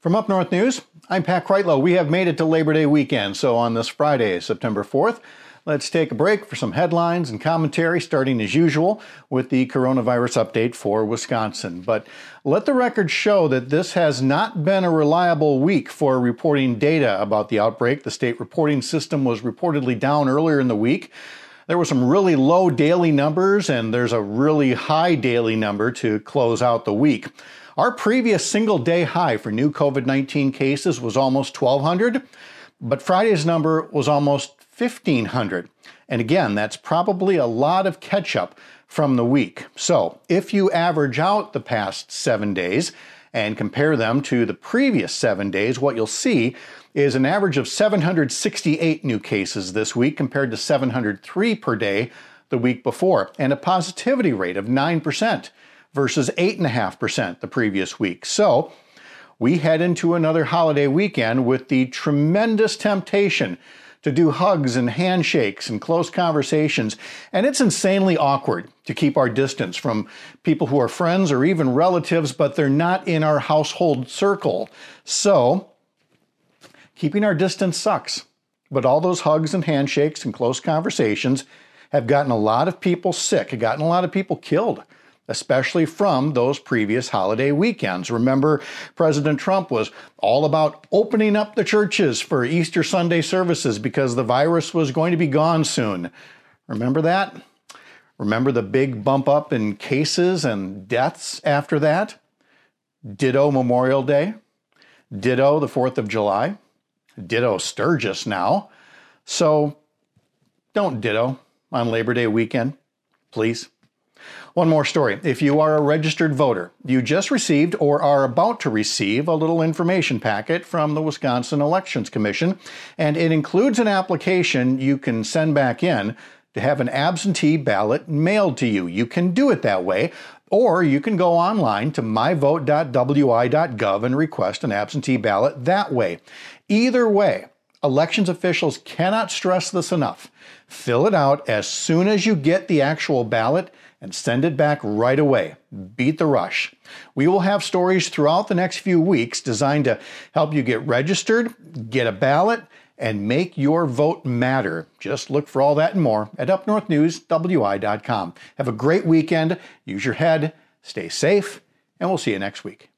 From Up North News, I'm Pat Kreitlow. We have made it to Labor Day weekend, so on this Friday, September 4th, let's take a break for some headlines and commentary, starting as usual with the coronavirus update for Wisconsin. But let the record show that this has not been a reliable week for reporting data about the outbreak. The state reporting system was reportedly down earlier in the week. There were some really low daily numbers, and there's a really high daily number to close out the week. Our previous single day high for new COVID 19 cases was almost 1,200, but Friday's number was almost 1,500. And again, that's probably a lot of catch up from the week. So if you average out the past seven days and compare them to the previous seven days, what you'll see is an average of 768 new cases this week compared to 703 per day the week before, and a positivity rate of 9% versus 8.5% the previous week. So we head into another holiday weekend with the tremendous temptation to do hugs and handshakes and close conversations. And it's insanely awkward to keep our distance from people who are friends or even relatives, but they're not in our household circle. So keeping our distance sucks. But all those hugs and handshakes and close conversations have gotten a lot of people sick, have gotten a lot of people killed especially from those previous holiday weekends. Remember, President Trump was all about opening up the churches for Easter Sunday services because the virus was going to be gone soon. Remember that? Remember the big bump up in cases and deaths after that? Ditto Memorial Day. Ditto the 4th of July. Ditto Sturgis now. So don't ditto on Labor Day weekend, please. One more story. If you are a registered voter, you just received or are about to receive a little information packet from the Wisconsin Elections Commission, and it includes an application you can send back in to have an absentee ballot mailed to you. You can do it that way, or you can go online to myvote.wi.gov and request an absentee ballot that way. Either way, elections officials cannot stress this enough. Fill it out as soon as you get the actual ballot and send it back right away. Beat the rush. We will have stories throughout the next few weeks designed to help you get registered, get a ballot, and make your vote matter. Just look for all that and more at upnorthnewswi.com. Have a great weekend. Use your head, stay safe, and we'll see you next week.